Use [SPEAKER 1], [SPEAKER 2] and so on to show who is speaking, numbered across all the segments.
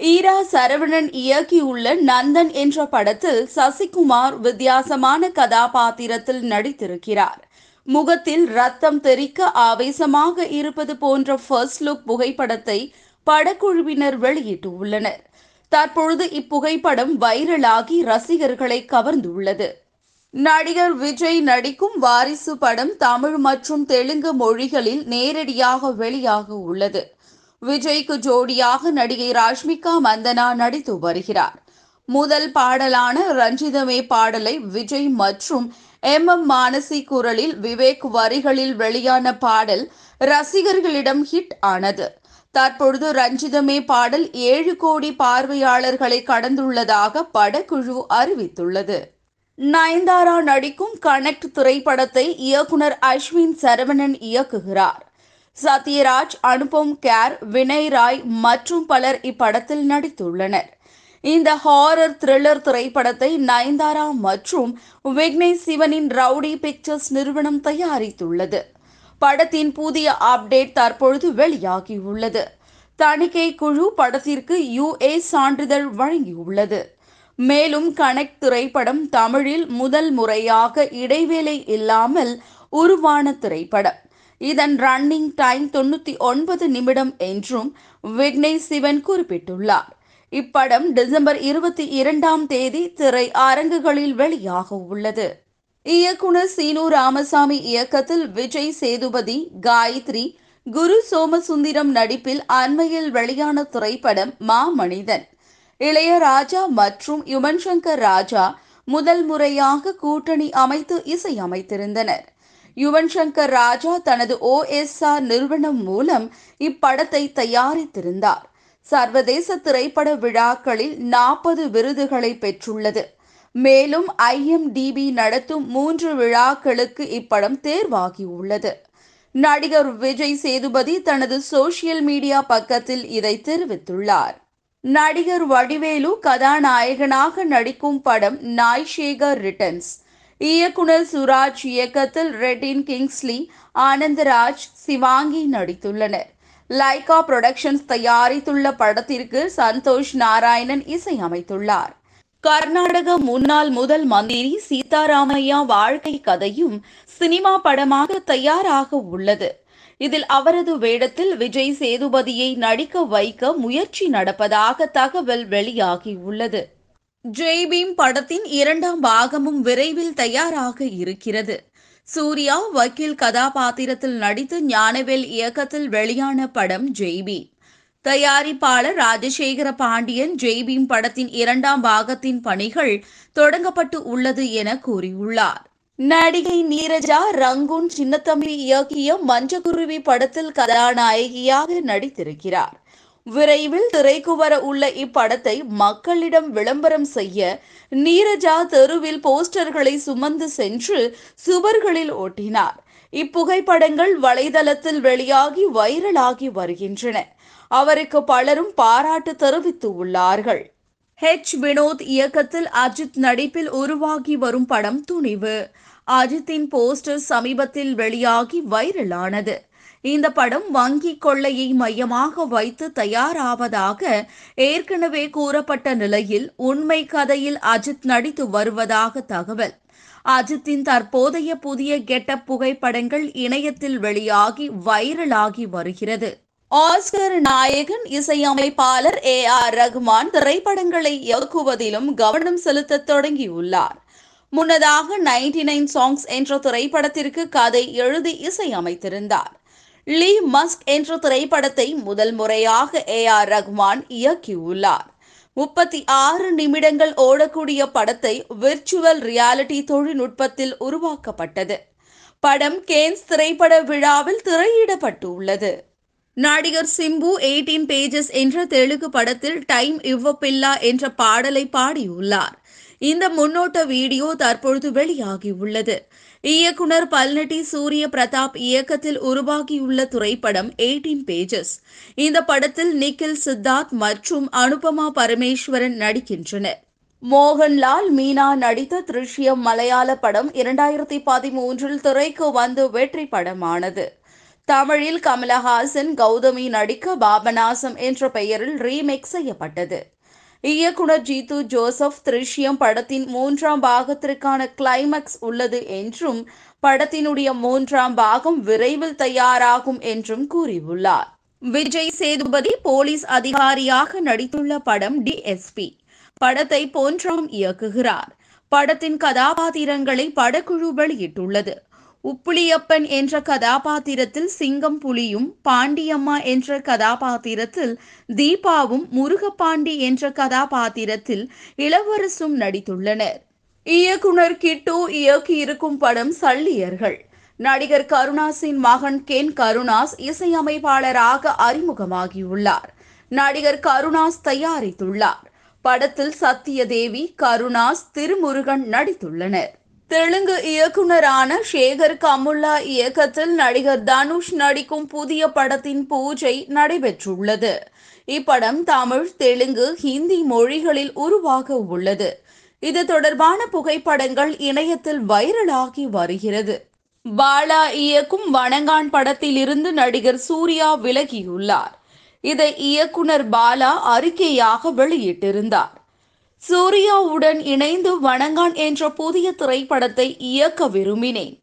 [SPEAKER 1] ஈரா சரவணன் இயக்கியுள்ள நந்தன் என்ற படத்தில் சசிகுமார் வித்தியாசமான கதாபாத்திரத்தில் நடித்திருக்கிறார். முகத்தில் ரத்தம் தெறிக்க ஆவேசமாக இருப்பது போன்ற ஃபர்ஸ்ட் லுக் புகைப்படத்தை படக்குழுவினர் வெளியிட்டுள்ளனர். தற்பொழுது இப்புகைப்படம் வைரலாகி ரசிகர்களை கவர்ந்துள்ளது. நடிகர் விஜய் நடிக்கும் வாரிசு படம் தமிழ் மற்றும் தெலுங்கு மொழிகளில் நேரடியாக வெளியாக உள்ளது விஜய்க்கு ஜோடியாக நடிகை ராஷ்மிகா மந்தனா நடித்து வருகிறார். முதல் பாடலான ரஞ்சிதமே பாடலை விஜய் மற்றும் எம். எம். மானசி குரலில் விவேக் வரிகளில் வெளியான பாடல் ரசிகர்களிடம் ஹிட் ஆனது. தற்பொழுது ரஞ்சிதமே பாடல் ஏழு கோடி பார்வையாளர்களை கடந்துள்ளதாக படக்குழு அறிவித்துள்ளது. நயன்தாரா நடிக்கும் கனெக்ட் திரைப்படத்தை இயக்குனர் அஸ்வின் சரவணன் இயக்குகிறார். சத்யராஜ் அனுபம் கேர் வினய் ராய் மற்றும் பலர் இப்படத்தில் நடித்துள்ளனர். இந்த ஹாரர் த்ரில்லர் திரைப்படத்தை நயன்தாரா மற்றும் விக்னேஷ் சிவனின் ரவுடி பிக்சர்ஸ் நிறுவனம் தயாரித்துள்ளது. படத்தின் புதிய அப்டேட் தற்பொழுது வெளியாகியுள்ளது. தணிக்கை குழு படத்திற்கு யுஏ சான்றிதழ் வழங்கியுள்ளது. மேலும் கனெக்ட் திரைப்படம் தமிழில் முதல் முறையாக இடைவேளை இல்லாமல் உருவான திரைப்படம். இதன் ரன்னிங் டைம் தொண்ணூத்தி ஒன்பது நிமிடம் என்றும் விக்னேஷ் சிவன் குறிப்பிட்டுள்ளார். இப்படம் டிசம்பர் இருபத்தி இரண்டாம் தேதி திரை அரங்குகளில் வெளியாக உள்ளது. இயக்குனர் சீனு ராமசாமி இயக்கத்தில் விஜய் சேதுபதி காயத்ரி குரு சோமசுந்தரம் நடிப்பில் அண்மையில் வெளியான திரைப்படம் மாமனிதன் இளையராஜா மற்றும் யுமன் சங்கர் ராஜா முதல் முறையாக கூட்டணி அமைத்து இசையமைத்திருந்தனர். யுவன் சங்கர் ராஜா தனது ஓஎஸ்ஆர் நிறுவனம் மூலம் இப்படத்தை தயாரித்திருந்தார். சர்வதேச திரைப்பட விழாக்களில் நாற்பது விருதுகளை பெற்றுள்ளது. மேலும் ஐஎம்டிபி நடத்தும் மூன்று விழாக்களுக்கு இப்படம் தேர்வாகியுள்ளது. நடிகர் விஜய் சேதுபதி தனது சோசியல் மீடியா பக்கத்தில் இதை தெரிவித்துள்ளார். நடிகர் வடிவேலு கதாநாயகனாக நடிக்கும் படம் நாய்ஷேகர் ரிட்டர்ன்ஸ். இயக்குனர் சுராஜ் இயக்கத்தில் ரெட்டின் கிங்ஸ்லி ஆனந்தராஜ் சிவாங்கி நடித்துள்ளனர். லைகா புரொடக்ஷன்ஸ் தயாரித்துள்ள படத்திற்கு சந்தோஷ் நாராயணன் இசையமைத்துள்ளார் கர்நாடக முன்னாள் முதல் மந்திரி சீதாராமையா வாழ்க்கை கதையும் சினிமா படமாக தயாராக உள்ளது. இதில் அவரது வேடத்தில் விஜய் சேதுபதியை நடிக்க வைக்க முயற்சி நடப்பதாக தகவல் வெளியாகியுள்ளது ஜெய்பீம் படத்தின் இரண்டாம் பாகமும் விரைவில் தயாராக இருக்கிறது. சூர்யா வக்கீல் கதாபாத்திரத்தில் நடித்து ஞானவேல் இயக்கத்தில் வெளியான படம் ஜெய்பீம் தயாரிப்பாளர் ராஜசேகர பாண்டியன் ஜெய்பீம் படத்தின் இரண்டாம் பாகத்தின் பணிகள் தொடங்கப்பட்டு உள்ளது என கூறியுள்ளார். நடிகை நீரஜா ரங்கூன் சின்னத்தம்பி இயக்கிய மஞ்சக்குருவி படத்தில் கதாநாயகியாக நடித்திருக்கிறார். விரைவில் திரைக்கு வர உள்ள இப்படத்தை மக்களிடம் விளம்பரம் செய்ய நீரஜா தெருவில் போஸ்டர்களை சுமந்து சென்று சுவர்களில் ஓட்டினார். இப்புகைப்படங்கள் வலைதளத்தில் வெளியாகி வைரலாகி வருகின்றன. அவருக்கு பலரும் பாராட்டு தெரிவித்து உள்ளார்கள். ஹெச் வினோத் இயக்கத்தில் அஜித் நடிப்பில் உருவாகி வரும் படம் துணிவு. அஜித்தின் போஸ்டர் சமீபத்தில் வெளியாகி வைரலானது. இந்த படம் வங்கி கொள்ளையை மையமாக வைத்து தயாராவதாக ஏற்கனவே கூறப்பட்ட நிலையில் உண்மை கதையில் அஜித் நடித்து வருவதாக தகவல். அஜித்தின் தற்போதைய புதிய கெட்டப் புகைப்படங்கள் இணையத்தில் வெளியாகி வைரலாகி வருகிறது. ஆஸ்கர் நாயகன் இசையமைப்பாளர் ஏ ஆர் ரகுமான் திரைப்படங்களை இயக்குவதிலும் கவனம் செலுத்த தொடங்கியுள்ளார். முன்னதாக நைன்டி நைன் சாங்ஸ் என்ற திரைப்படத்திற்கு கதை எழுதி இசையமைத்திருந்தார். லீ மஸ்க் என்ற திரைப்படத்தை முதல் முறையாக ஏ ஆர் ரஹ்மான் இயக்கியுள்ளார். முப்பத்தி ஆறு நிமிடங்கள் ஓடக்கூடிய படத்தை விர்ச்சுவல் ரியாலிட்டி தொழில்நுட்பத்தில் உருவாக்கப்பட்டது. படம் கேன்ஸ் திரைப்பட விழாவில் திரையிடப்பட்டுள்ளது. நடிகர் சிம்பு எயிட்டீன் பேஜஸ் என்ற தெலுங்கு படத்தில் டைம் இவ்வப்பில்லா என்ற பாடலை பாடியுள்ளார். இந்த முன்னோட்ட வீடியோ தற்பொழுது வெளியாகியுள்ளது. இயக்குனர் பல்நெட்டி சூரிய பிரதாப் இயக்கத்தில் உருவாகியுள்ள திரைப்படம் எயிட்டீன் பேஜஸ் இந்த படத்தில் நிக்கில் சித்தார்த் மற்றும் அனுபமா பரமேஸ்வரன் நடிக்கின்றனர். மோகன்லால் மீனா நடித்த திருஷ்யம் மலையாள படம் இரண்டாயிரத்தி பதிமூன்றில் திரைக்கு வந்து வெற்றி படமானது. தமிழில் கமலஹாசன் கௌதமி நடிக்க பாபநாசம் என்ற பெயரில் ரீமேக் செய்யப்பட்டது. இயக்குனர் ஜீது ஜோசப் திருஷ்யம் படத்தின் மூன்றாம் பாகத்திற்கான கிளைமேக்ஸ் உள்ளது என்றும் படத்தினுடைய மூன்றாம் பாகம் விரைவில் தயாராகும் என்றும் கூறியுள்ளார். விஜய் சேதுபதி போலீஸ் அதிகாரியாக நடித்துள்ள படம் டிஎஸ்பி படத்தை போன்றாம் இயக்குகிறார். படத்தின் கதாபாத்திரங்களை படக்குழு வெளியிட்டுள்ளது. உப்புளியப்பன் என்ற கதாபாத்திரத்தில் சிங்கம் புலியும் பாண்டியம்மா என்ற கதாபாத்திரத்தில் தீபாவும் முருகப்பாண்டி என்ற கதாபாத்திரத்தில் இளவரசும் நடித்துள்ளனர். இயக்குனர் கிட்டு இயக்கியிருக்கும் படம் சல்லியர்கள். நடிகர் கருணாஸின் மகன் கென் கருணாஸ் இசையமைப்பாளராக அறிமுகமாகியுள்ளார். நடிகர் கருணாஸ் தயாரித்துள்ளார். படத்தில் சத்யதேவி கருணாஸ் திருமுருகன் நடித்துள்ளனர். தெலுங்கு இயக்குனரான ஷேகர் கமுல்லா இயக்கத்தில் நடிகர் தனுஷ் நடிக்கும் புதிய படத்தின் பூஜை நடைபெற்றுள்ளது. இப்படம் தமிழ் தெலுங்கு ஹிந்தி மொழிகளில் உருவாக உள்ளது. இது தொடர்பான புகைப்படங்கள் இணையத்தில் வைரலாகி வருகிறது. பாலா இயக்கும் வணங்கான் படத்திலிருந்து நடிகர் சூர்யா விலகியுள்ளார். இதை இயக்குனர் பாலா அறிக்கையாக வெளியிட்டிருந்தார். சூர்யாவுடன் இணைந்து வணங்கான் என்ற புதிய திரைப்படத்தை இயக்க விரும்பினேன்.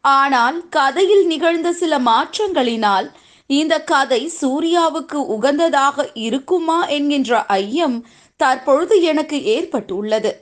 [SPEAKER 1] ஆனால் கதையில் நிகழ்ந்த சில மாற்றங்களினால் இந்த கதை சூர்யாவுக்கு உகந்ததாக இருக்குமா என்கின்ற ஐயம் தற்பொழுது எனக்கு ஏற்பட்டுள்ளது.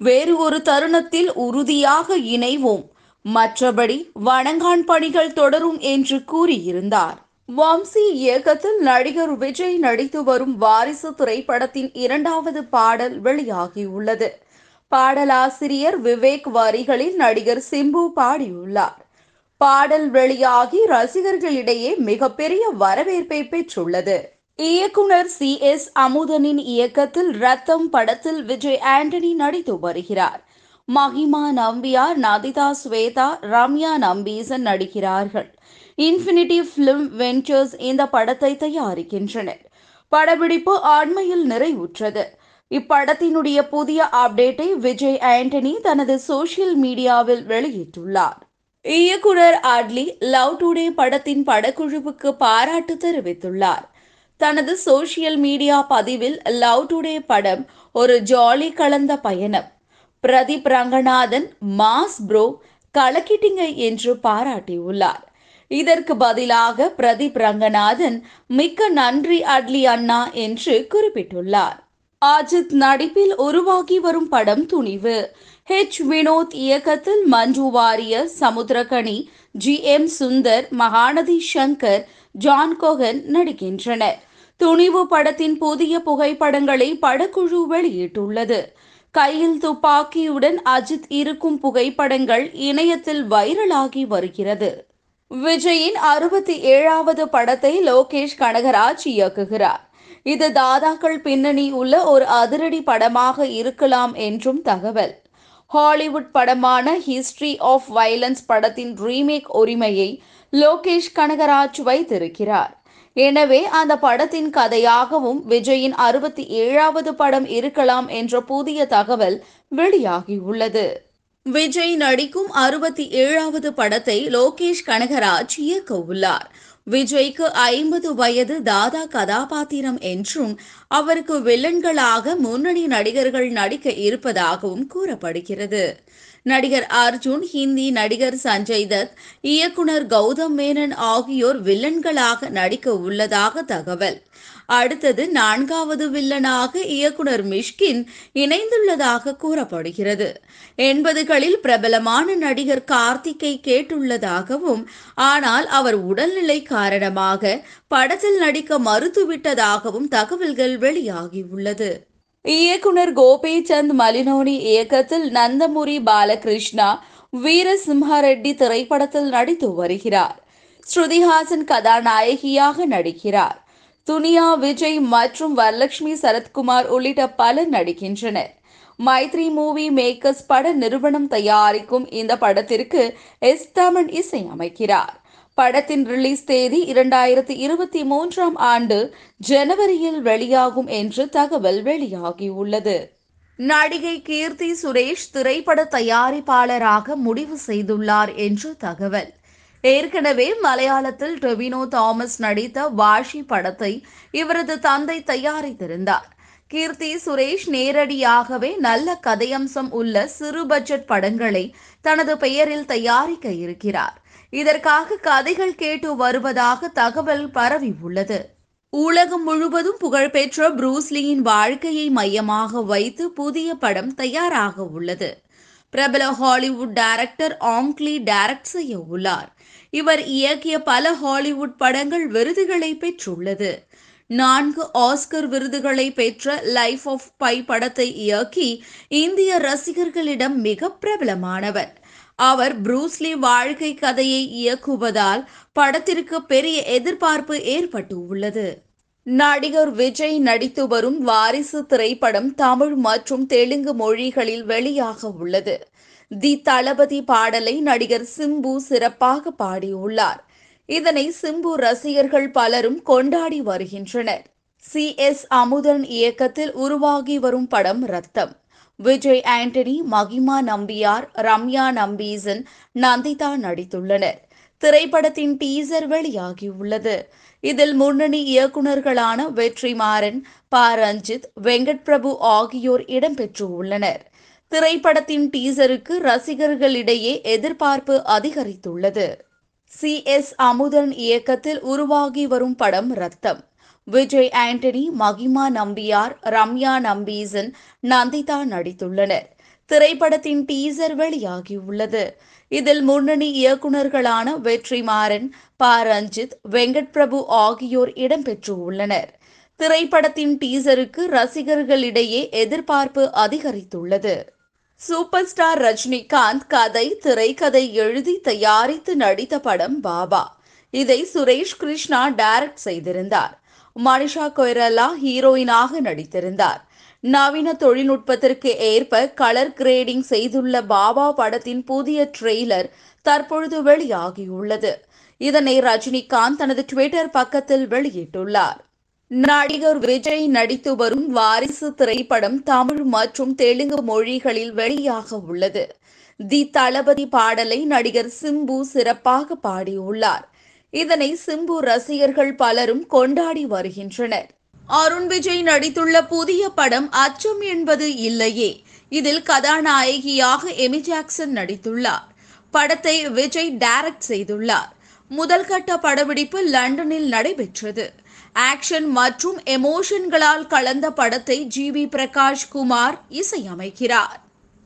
[SPEAKER 1] வேறு ஒரு தருணத்தில் உறுதியாக இணைவோம். மற்றபடி வணங்கான் பணிகள் தொடரும் என்று கூறியிருந்தார். வம்சி இயக்கத்தில் நடிகர் விஜய் நடித்து வரும் வாரிசு திரைப்படத்தின் இரண்டாவது பாடல் வெளியாகியுள்ளது. பாடலாசிரியர் விவேக் வரிகளில் நடிகர் சிம்பு பாடியுள்ளார். பாடல் வெளியாகி ரசிகர்களிடையே மிகப்பெரிய வரவேற்பை பெற்றுள்ளது. இயக்குனர் சி. எஸ். அமுதனின் இயக்கத்தில் ரத்தம் படத்தில் விஜய் ஆண்டனி நடித்து வருகிறார். மஹிமா நம்பியார் நதிதா ஸ்வேதா ரம்யா நம்பீசன் நடிக்கிறார்கள். இன்ஃபினிட்டி ஃபிலிம் வெஞ்சர்ஸ் இந்த படத்தை தயாரிக்கின்றனர் படப்பிடிப்பு ஆண்மையில் நிறைவுற்றது. இப்படத்தினுடைய புதிய அப்டேட்டை விஜய் ஆண்டனி தனது சோசியல் மீடியாவில் வெளியிட்டுள்ளார். இயக்குனர் அட்லி லவ் டுடே படத்தின் படக்குழுவுக்கு பாராட்டு தெரிவித்துள்ளார். தனது சோசியல் மீடியா பதிவில் லவ் டுடே படம் ஒரு ஜாலி கலந்த பயணம். பிரதீப் ரங்கநாதன் மாஸ் ப்ரோ கலக்கிட்டிங்க என்று பாராட்டியுள்ளார். இதற்கு பதிலாக பிரதீப் ரங்கநாதன் மிக்க நன்றி அட்லி அண்ணா என்று குறிப்பிட்டுள்ளார். அஜித் நடிப்பில் உருவாகி வரும் படம் துணிவு. ஹெச் வினோத் இயக்கத்தில் Manju Warrier Samuthirakani G. M. Sundar Mahanadhi Shankar John Kokken நடிக்கின்றனர். Thunivu படத்தின் புதிய புகைப்படங்களை படக்குழு வெளியிட்டுள்ளது. கையில் துப்பாக்கியுடன் அஜித் இருக்கும் புகைப்படங்கள் இணையத்தில் வைரலாகி வருகிறது. விஜயின் அறுபத்தி ஏழாவது படத்தை லோகேஷ் கனகராஜ் இயக்குகிறார். இது தாதாக்கள் பின்னணி உள்ள ஒரு அதிரடி படமாக இருக்கலாம் என்றும் தகவல். ஹாலிவுட் படமான ஹிஸ்டரி ஆஃப் வைலன்ஸ் படத்தின் ரீமேக் உரிமையை லோகேஷ் கனகராஜ் வைத்திருக்கிறார். எனவே அந்த படத்தின் கதையாகவும் விஜயின் அறுபத்தி ஏழாவது படம் இருக்கலாம் என்ற புதிய தகவல் வெளியாகியுள்ளது. விஜய் நடிக்கும் அறுபத்தி ஏழாவது படத்தை லோகேஷ் கனகராஜ் இயக்க உள்ளார். விஜய்க்கு ஐம்பது வயது தாதா கதாபாத்திரம் என்றும் அவருக்கு வில்லன்களாக முன்னணி நடிகர்கள் நடிக்க இருப்பதாகவும் கூறப்படுகிறது. நடிகர் அர்ஜுன் ஹிந்தி நடிகர் சஞ்சய் தத் இயக்குனர் கௌதம் மேனன் ஆகியோர் வில்லன்களாக நடிக்க உள்ளதாக தகவல். அடுத்தது நான்காவது வில்லனாக இயக்குனர் மிஷ்கின் இணைந்துள்ளதாக கூறப்படுகிறது. எண்பதுகளில் பிரபலமான நடிகர் கார்த்திக்கை கேட்டுள்ளதாகவும் ஆனால் அவர் உடல்நிலை காரணமாக படத்தில் நடிக்க மறுத்துவிட்டதாகவும் தகவல்கள் வெளியாகியுள்ளது. இயக்குனர் கோபிச்சந்த் மலினோனி இயக்கத்தில் நந்தமுரி பாலகிருஷ்ணா வீரசிம்ஹாரெட்டி திரைப்படத்தில் நடித்து வருகிறார். ஸ்ருதிஹாசன் கதாநாயகியாக நடிக்கிறார். துனியா விஜய் மற்றும் வரலட்சுமி சரத்குமார் உள்ளிட்ட பலர் நடிக்கின்றனர். மைத்ரி மூவி மேக்கர்ஸ் பட நிறுவனம் தயாரிக்கும் இந்த படத்திற்கு எஸ் தமன் இசையமைக்கிறார் படத்தின் ரிலீஸ் தேதி இரண்டாயிரத்தி இருபத்தி மூன்றாம் ஆண்டு ஜனவரியில் வெளியாகும் என்று தகவல் வெளியாகியுள்ளது. நடிகை கீர்த்தி சுரேஷ் திரைப்பட தயாரிப்பாளராக முடிவு செய்துள்ளார் என்று தகவல். ஏற்கனவே மலையாளத்தில் டொவினோ தாமஸ் நடித்த வாஷி படத்தை இவரது தந்தை தயாரித்திருந்தார். கீர்த்தி சுரேஷ் நேரடியாகவே நல்ல கதையம்சம் உள்ள சிறு பட்ஜெட் படங்களை தனது பெயரில் தயாரிக்க இருக்கிறார். இதற்காக கதைகள் கேட்டு வருவதாக தகவல் பரவி உள்ளது. உலகம் முழுவதும் புகழ்பெற்ற புரூஸ்லியின் வாழ்க்கையை மையமாக வைத்து புதிய படம் தயாராக உள்ளது. பிரபல ஹாலிவுட் டைரக்டர் ஆங்க்லி டைரக்ட் செய்ய உள்ளார். இவர் இயக்கிய பல ஹாலிவுட் படங்கள் விருதுகளை பெற்றுள்ளது. நான்கு ஆஸ்கர் விருதுகளை பெற்ற லைஃப் ஆஃப் பை படத்தை இயக்கி இந்திய ரசிகர்களிடம் மிக பிரபலமானவர். அவர் ப்ரூஸ்லி வாழ்க்கை கதையை இயக்குவதால் படத்திற்கு பெரிய எதிர்பார்ப்பு ஏற்பட்டு உள்ளது. நடிகர் விஜய் நடித்து வரும் வாரிசு திரைப்படம் தமிழ் மற்றும் தெலுங்கு மொழிகளில் வெளியாக உள்ளது. தி தளபதி பாடலை நடிகர் சிம்பு சிறப்பாக பாடியுள்ளார். இதனை சிம்பு ரசிகர்கள் பலரும் கொண்டாடி வருகின்றனர். சி. எஸ். அமுதன் இயக்கத்தில் உருவாகி வரும் படம் ரத்தம். விஜய் ஆண்டனி மகிமா நம்பியார் ரம்யா நம்பீசன் நந்திதா நடித்துள்ளனர். திரைப்படத்தின் டீசர் வெளியாகியுள்ளது. இதில் முன்னணி இயக்குநர்களான வெற்றிமாறன் ப ரஞ்சித் வெங்கட் பிரபு ஆகியோர் இடம்பெற்றுள்ளனர். திரைப்படத்தின் டீசருக்கு ரசிகர்களிடையே எதிர்பார்ப்பு அதிகரித்துள்ளது. சி. எஸ். அமுதன் இயக்கத்தில் உருவாகி வரும் படம் ரத்தம். விஜய் ஆண்டனி மகிமா நம்பியார் ரம்யா நம்பீசன் நந்திதா நடித்துள்ளனர். திரைப்படத்தின் டீசர் வெளியாகியுள்ளது. இதில் முன்னணி இயக்குநர்களான வெற்றிமாறன் ப. ரஞ்சித் வெங்கட் பிரபு ஆகியோர் இடம்பெற்றுள்ளனர். திரைப்படத்தின் டீசருக்கு ரசிகர்களிடையே எதிர்பார்ப்பு அதிகரித்துள்ளது. சூப்பர் ஸ்டார் ரஜினிகாந்த் கதை திரைக்கதை எழுதி தயாரித்து நடித்த படம் பாபா. இதை சுரேஷ் கிருஷ்ணா டைரக்ட் செய்திருந்தார். மனிஷா கொய்ரலா ஹீரோயினாக நடித்திருந்தார். நவீன தொழில்நுட்பத்திற்கு ஏற்ப கலர் கிரேடிங் செய்துள்ள பாபா படத்தின் புதிய ட்ரெய்லர் தற்பொழுது வெளியாகியுள்ளது. இதனை ரஜினிகாந்த் தனது ட்விட்டர் பக்கத்தில் வெளியிட்டுள்ளார். நடிகர் விஜய் நடித்து வரும் வாரிசு திரைப்படம் தமிழ் மற்றும் தெலுங்கு மொழிகளில் வெளியாக உள்ளது. தி தளபதி பாடலை நடிகர் சிம்பு சிறப்பாக பாடியுள்ளார். இதனை சிம்பு ரசிகர்கள் பலரும் கொண்டாடி வருகின்றனர். அருண் விஜய் நடித்துள்ள புதிய படம் அச்சம் என்பது இல்லையே. இதில் கதாநாயகியாக எமி ஜாக்சன் நடித்துள்ளார். படத்தை விஜய் டைரக்ட் செய்துள்ளார். முதல் கட்ட படப்பிடிப்பு லண்டனில் நடைபெற்றது. ஆக்ஷன் மற்றும் எமோஷன்களால் கலந்த படத்தை ஜி வி பிரகாஷ் குமார் இசையமைக்கிறார்.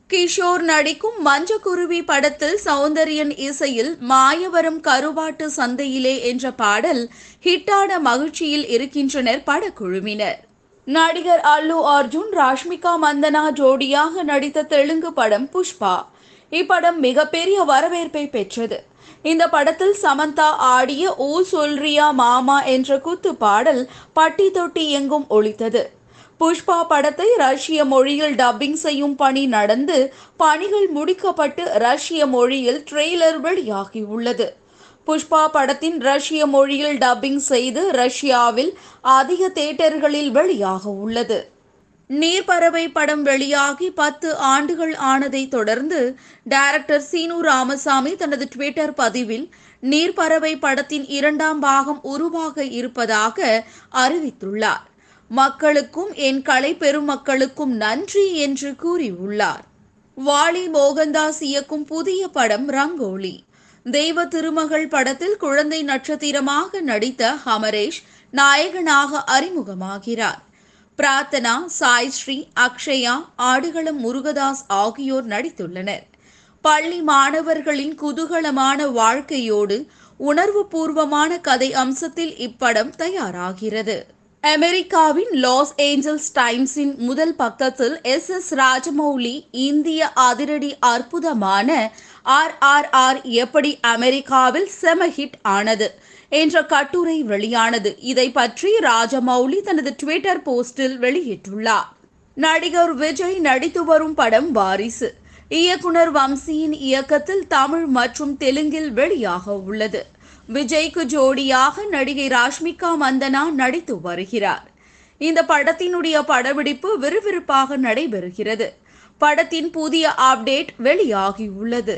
[SPEAKER 1] கிஷோர் நடிக்கும் மஞ்சக்குருவி படத்தில் சௌந்தரியன் இசையில் மாயவரம் கருவாட்டு சந்தையிலே என்ற பாடல் ஹிட்டான மகிழ்ச்சியில் இருக்கின்றனர் படக்குழுவினர். நடிகர் அல்லு அர்ஜுன் ராஷ்மிகா மந்தனா ஜோடியாக நடித்த தெலுங்கு படம் புஷ்பா. இப்படம் மிகப்பெரிய வரவேற்பை பெற்றது. இந்த படத்தில் சமந்தா ஆடிய ஓ சொல்றியா மாமா என்ற குத்து பாடல் பட்டி தொட்டி எங்கும் ஒழித்தது புஷ்பா படத்தை ரஷ்ய மொழியில் டப்பிங் செய்யும் பணி நடந்து பணிகள் முடிக்கப்பட்டு ரஷ்ய மொழியில் ட்ரெய்லர் வெளியாகியுள்ளது புஷ்பா படத்தின் ரஷ்ய மொழியில் டப்பிங் செய்து ரஷ்யாவில் அதிக தேட்டர்களில் வெளியாக உள்ளது. நீர்பறவை படம் வெளியாகி பத்து ஆண்டுகள் ஆனதை தொடர்ந்து டைரக்டர் சீனு ராமசாமி தனது ட்விட்டர் பதிவில் நீர்பறவை படத்தின் இரண்டாம் பாகம் உருவாக இருப்பதாக அறிவித்துள்ளார். மக்களுக்கும் என் கலை பெருமக்களுக்கும் நன்றி என்று கூறியுள்ளார். வாலி மோகன்தாஸ் இயக்கும் புதிய படம் ரங்கோலி. தெய்வ திருமகள் படத்தில் குழந்தை நட்சத்திரமாக நடித்த ஹமரேஷ் நாயகனாக அறிமுகமாகிறார். பிரார்த்தனா சாய் ஸ்ரீ அக்ஷயா ஆடுகளம் முருகதாஸ் ஆகியோர் நடித்துள்ளனர். பள்ளி மாணவர்களின் குதூகலமான வாழ்க்கையோடு உணர்வு பூர்வமான கதை அம்சத்தில் இப்படம் தயாராகிறது. அமெரிக்காவின் லாஸ் ஏஞ்சல்ஸ் டைம்ஸின் முதல் பக்கத்தில் எஸ் எஸ் ராஜமௌலி இந்திய அதிரடி அற்புதமான ஆர் ஆர் ஆர் எப்படி அமெரிக்காவில் செம ஹிட் ஆனது என்ற கட்டுரை வெளியானது. இதை பற்றி ராஜமௌலி தனது ட்விட்டர் போஸ்டில் வெளியிட்டுள்ளார். நடிகர் விஜய் நடித்து வரும் படம் வாரிசு. இயக்குனர் வம்சியின் இயக்கத்தில் தமிழ் மற்றும் தெலுங்கில் வெளியாக உள்ளது. விஜய்க்கு ஜோடியாக நடிகை ராஷ்மிகா மந்தனா நடித்து வருகிறார். இந்த படத்தினுடைய படப்பிடிப்பு விறுவிறுப்பாக நடைபெறுகிறது. படத்தின் புதிய அப்டேட் வெளியாகியுள்ளது.